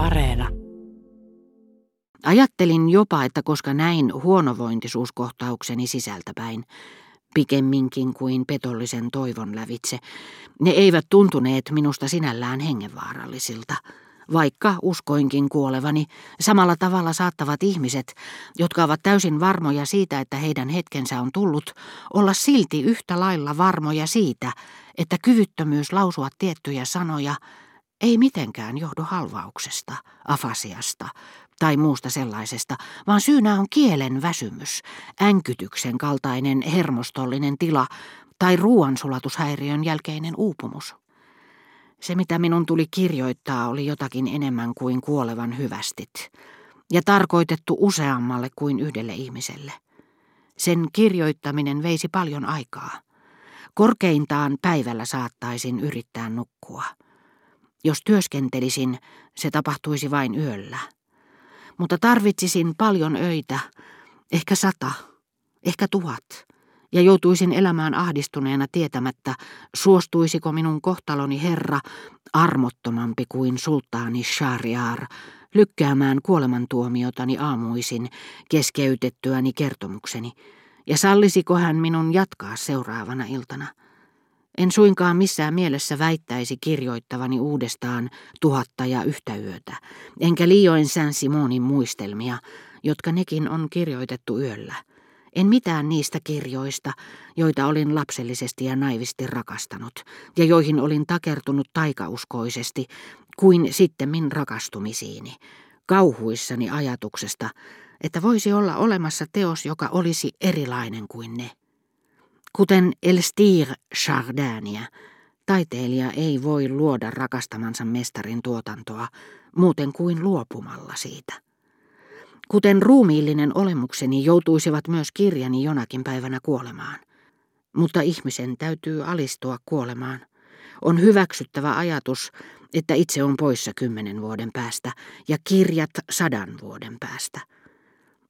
Areena. Ajattelin jopa, että koska näin huonovointisuuskohtaukseni sisältäpäin, pikemminkin kuin petollisen toivon lävitse, ne eivät tuntuneet minusta sinällään hengenvaarallisilta – vaikka uskoinkin kuolevani, samalla tavalla saattavat ihmiset, jotka ovat täysin varmoja siitä, että heidän hetkensä on tullut, olla silti yhtä lailla varmoja siitä, että kyvyttömyys lausua tiettyjä sanoja ei mitenkään johdu halvauksesta, afasiasta tai muusta sellaisesta, vaan syynä on kielen väsymys, änkytyksen kaltainen hermostollinen tila tai ruoansulatushäiriön jälkeinen uupumus. Se, mitä minun tuli kirjoittaa, oli jotakin enemmän kuin kuolevan hyvästit, ja tarkoitettu useammalle kuin yhdelle ihmiselle. Sen kirjoittaminen veisi paljon aikaa. Korkeintaan päivällä saattaisin yrittää nukkua. Jos työskentelisin, se tapahtuisi vain yöllä. Mutta tarvitsisin paljon öitä, ehkä sata, ehkä tuhat ja joutuisin elämään ahdistuneena tietämättä, suostuisiko minun kohtaloni herra, armottomampi kuin sultaani Shariar, lykkäämään kuolemantuomiotani aamuisin keskeytettyäni kertomukseni, ja sallisiko hän minun jatkaa seuraavana iltana. En suinkaan missään mielessä väittäisi kirjoittavani uudestaan tuhatta ja yhtä yötä, enkä liioin Saint-Simonin muistelmia, jotka nekin on kirjoitettu yöllä. En mitään niistä kirjoista, joita olin lapsellisesti ja naivisti rakastanut, ja joihin olin takertunut taikauskoisesti, kuin min rakastumisiini, kauhuissani ajatuksesta, että voisi olla olemassa teos, joka olisi erilainen kuin ne. Kuten Elstir Chardania, taiteilija ei voi luoda rakastamansa mestarin tuotantoa muuten kuin luopumalla siitä. Kuten ruumiillinen olemukseni joutuisivat myös kirjani jonakin päivänä kuolemaan. Mutta ihmisen täytyy alistua kuolemaan. On hyväksyttävä ajatus, että itse on poissa kymmenen vuoden päästä ja kirjat sadan vuoden päästä.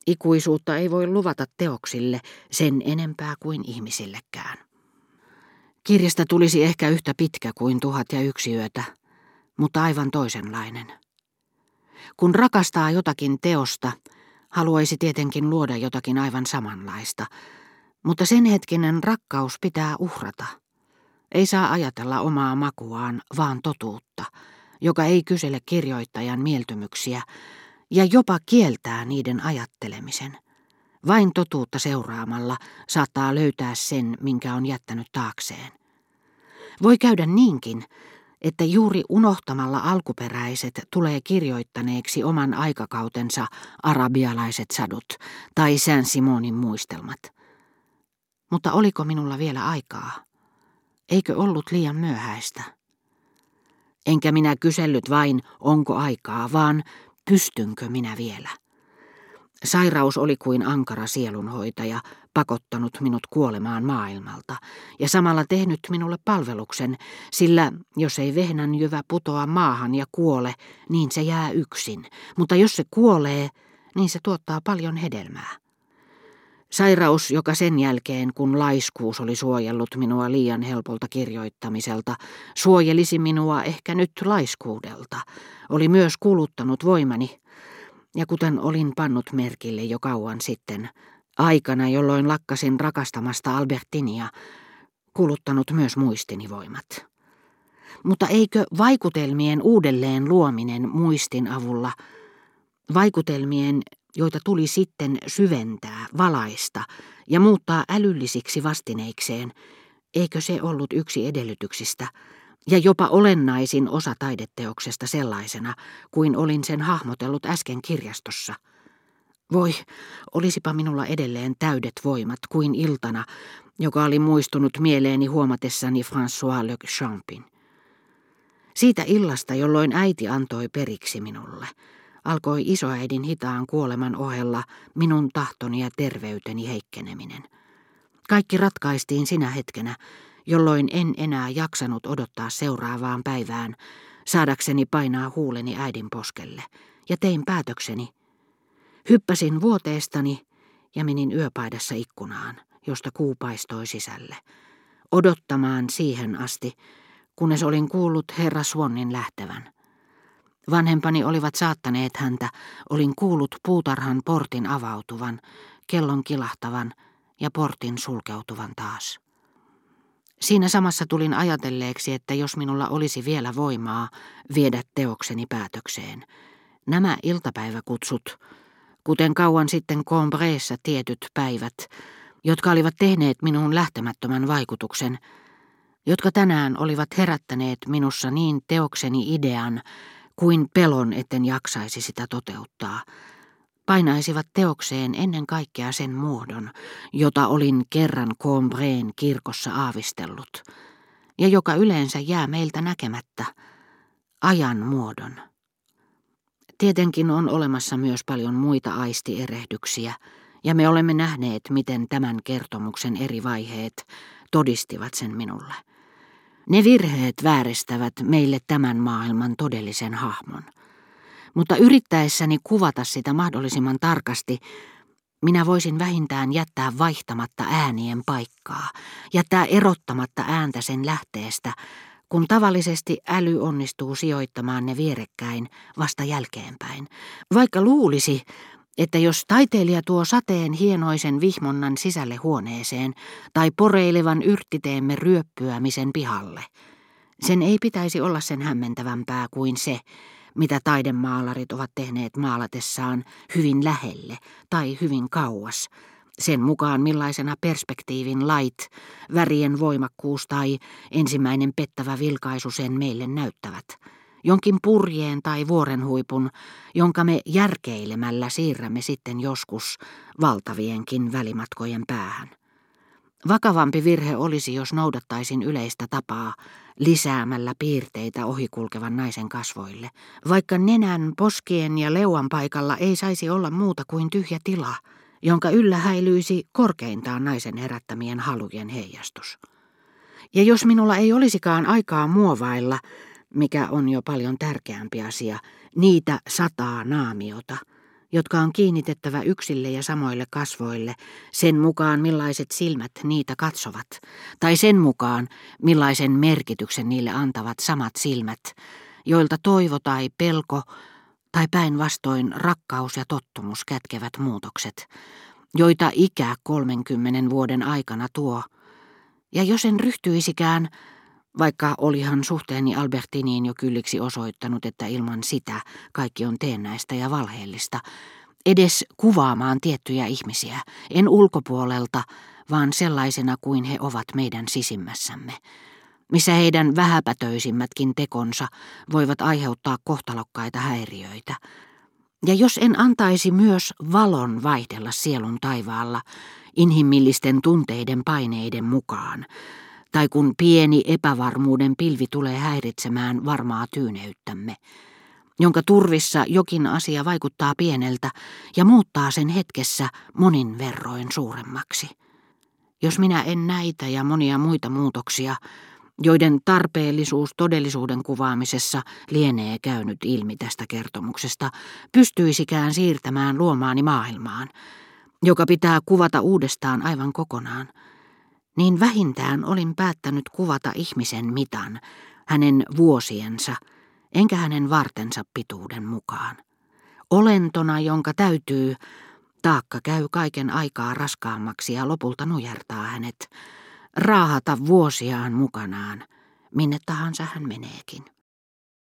Ikuisuutta ei voi luvata teoksille sen enempää kuin ihmisillekään. Kirjasta tulisi ehkä yhtä pitkä kuin tuhat ja yksi yötä, mutta aivan toisenlainen. Kun rakastaa jotakin teosta, haluaisi tietenkin luoda jotakin aivan samanlaista, mutta sen hetkinen rakkaus pitää uhrata. Ei saa ajatella omaa makuaan, vaan totuutta, joka ei kysele kirjoittajan mieltymyksiä ja jopa kieltää niiden ajattelemisen. Vain totuutta seuraamalla saattaa löytää sen, minkä on jättänyt taakseen. Voi käydä niinkin, että juuri unohtamalla alkuperäiset tulee kirjoittaneeksi oman aikakautensa arabialaiset sadut tai Sän Simonin muistelmat. Mutta oliko minulla vielä aikaa? Eikö ollut liian myöhäistä? Enkä minä kysellyt vain, onko aikaa, vaan pystynkö minä vielä. Sairaus oli kuin ankara sielunhoitaja, pakottanut minut kuolemaan maailmalta ja samalla tehnyt minulle palveluksen, sillä jos ei vehnän jyvä putoa maahan ja kuole, niin se jää yksin, mutta jos se kuolee, niin se tuottaa paljon hedelmää. Sairaus, joka sen jälkeen, kun laiskuus oli suojellut minua liian helpolta kirjoittamiselta, suojelisi minua ehkä nyt laiskuudelta, oli myös kuluttanut voimani, ja kuten olin pannut merkille jo kauan sitten, aikana jolloin lakkasin rakastamasta Albertinia, kuluttanut myös muistini voimat. Mutta eikö vaikutelmien uudelleen luominen muistin avulla, vaikutelmien, joita tuli sitten syventää, valaista ja muuttaa älyllisiksi vastineikseen, eikö se ollut yksi edellytyksistä, ja jopa olennaisin osa taideteoksesta sellaisena, kuin olin sen hahmotellut äsken kirjastossa. Voi, olisipa minulla edelleen täydet voimat kuin iltana, joka oli muistunut mieleeni huomatessani François Le Champin. Siitä illasta, jolloin äiti antoi periksi minulle, alkoi isoäidin hitaan kuoleman ohella minun tahtoni ja terveyteni heikkeneminen. Kaikki ratkaistiin sinä hetkenä, jolloin en enää jaksanut odottaa seuraavaan päivään, saadakseni painaa huuleni äidin poskelle, ja tein päätökseni. Hyppäsin vuoteestani ja menin yöpaidassa ikkunaan, josta kuu paistoi sisälle, odottamaan siihen asti, kunnes olin kuullut herra Swannin lähtevän. Vanhempani olivat saattaneet häntä, olin kuullut puutarhan portin avautuvan, kellon kilahtavan ja portin sulkeutuvan taas. Siinä samassa tulin ajatelleeksi, että jos minulla olisi vielä voimaa viedä teokseni päätökseen. Nämä iltapäiväkutsut, kuten kauan sitten Combreessa tietyt päivät, jotka olivat tehneet minuun lähtemättömän vaikutuksen, jotka tänään olivat herättäneet minussa niin teokseni idean kuin pelon, etten jaksaisi sitä toteuttaa, painaisivat teokseen ennen kaikkea sen muodon, jota olin kerran Combreen kirkossa aavistellut, ja joka yleensä jää meiltä näkemättä, ajan muodon. Tietenkin on olemassa myös paljon muita aistierehdyksiä, ja me olemme nähneet, miten tämän kertomuksen eri vaiheet todistivat sen minulle. Ne virheet vääristävät meille tämän maailman todellisen hahmon. Mutta yrittäessäni kuvata sitä mahdollisimman tarkasti, minä voisin vähintään jättää vaihtamatta äänien paikkaa, jättää erottamatta ääntä sen lähteestä, kun tavallisesti äly onnistuu sijoittamaan ne vierekkäin vasta jälkeenpäin. Vaikka luulisi, että jos taiteilija tuo sateen hienoisen vihmonnan sisälle huoneeseen tai poreilevan yrttiteemme ryöppyämisen pihalle, sen ei pitäisi olla sen hämmentävämpää kuin se, mitä taidemaalarit ovat tehneet maalatessaan hyvin lähelle tai hyvin kauas, sen mukaan millaisena perspektiivin lait, värien voimakkuus tai ensimmäinen pettävä vilkaisu sen meille näyttävät jonkin purjeen tai vuorenhuipun, jonka me järkeilemällä siirrämme sitten joskus valtavienkin välimatkojen päähän. Vakavampi virhe olisi, jos noudattaisin yleistä tapaa lisäämällä piirteitä ohikulkevan naisen kasvoille, vaikka nenän, poskien ja leuan paikalla ei saisi olla muuta kuin tyhjä tila, jonka yllä häilyisi korkeintaan naisen herättämien halujen heijastus. Ja jos minulla ei olisikaan aikaa muovailla, mikä on jo paljon tärkeämpi asia, niitä sataa naamiota, jotka on kiinnitettävä yksille ja samoille kasvoille sen mukaan, millaiset silmät niitä katsovat, tai sen mukaan, millaisen merkityksen niille antavat samat silmät, joilta toivo tai pelko tai päinvastoin rakkaus ja tottumus kätkevät muutokset, joita ikä 30 vuoden aikana tuo. Ja jos en ryhtyisikään vaikka olihan suhteeni Albertiniin jo kylliksi osoittanut, että ilman sitä kaikki on teennäistä ja valheellista, edes kuvaamaan tiettyjä ihmisiä, en ulkopuolelta, vaan sellaisena kuin he ovat meidän sisimmässämme, missä heidän vähäpätöisimmätkin tekonsa voivat aiheuttaa kohtalokkaita häiriöitä. Ja jos en antaisi myös valon vaihdella sielun taivaalla, inhimillisten tunteiden paineiden mukaan, tai kun pieni epävarmuuden pilvi tulee häiritsemään varmaa tyyneyttämme, jonka turvissa jokin asia vaikuttaa pieneltä ja muuttaa sen hetkessä monin verroin suuremmaksi. Jos minä en näitä ja monia muita muutoksia, joiden tarpeellisuus todellisuuden kuvaamisessa lienee käynyt ilmi tästä kertomuksesta, pystyisikään siirtämään luomaani maailmaan, joka pitää kuvata uudestaan aivan kokonaan – niin vähintään olin päättänyt kuvata ihmisen mitan, hänen vuosiensa, enkä hänen vartensa pituuden mukaan. Olentona, jonka täytyy, taakka käy kaiken aikaa raskaammaksi ja lopulta nujertaa hänet, raahata vuosiaan mukanaan, minne tahansa hän meneekin.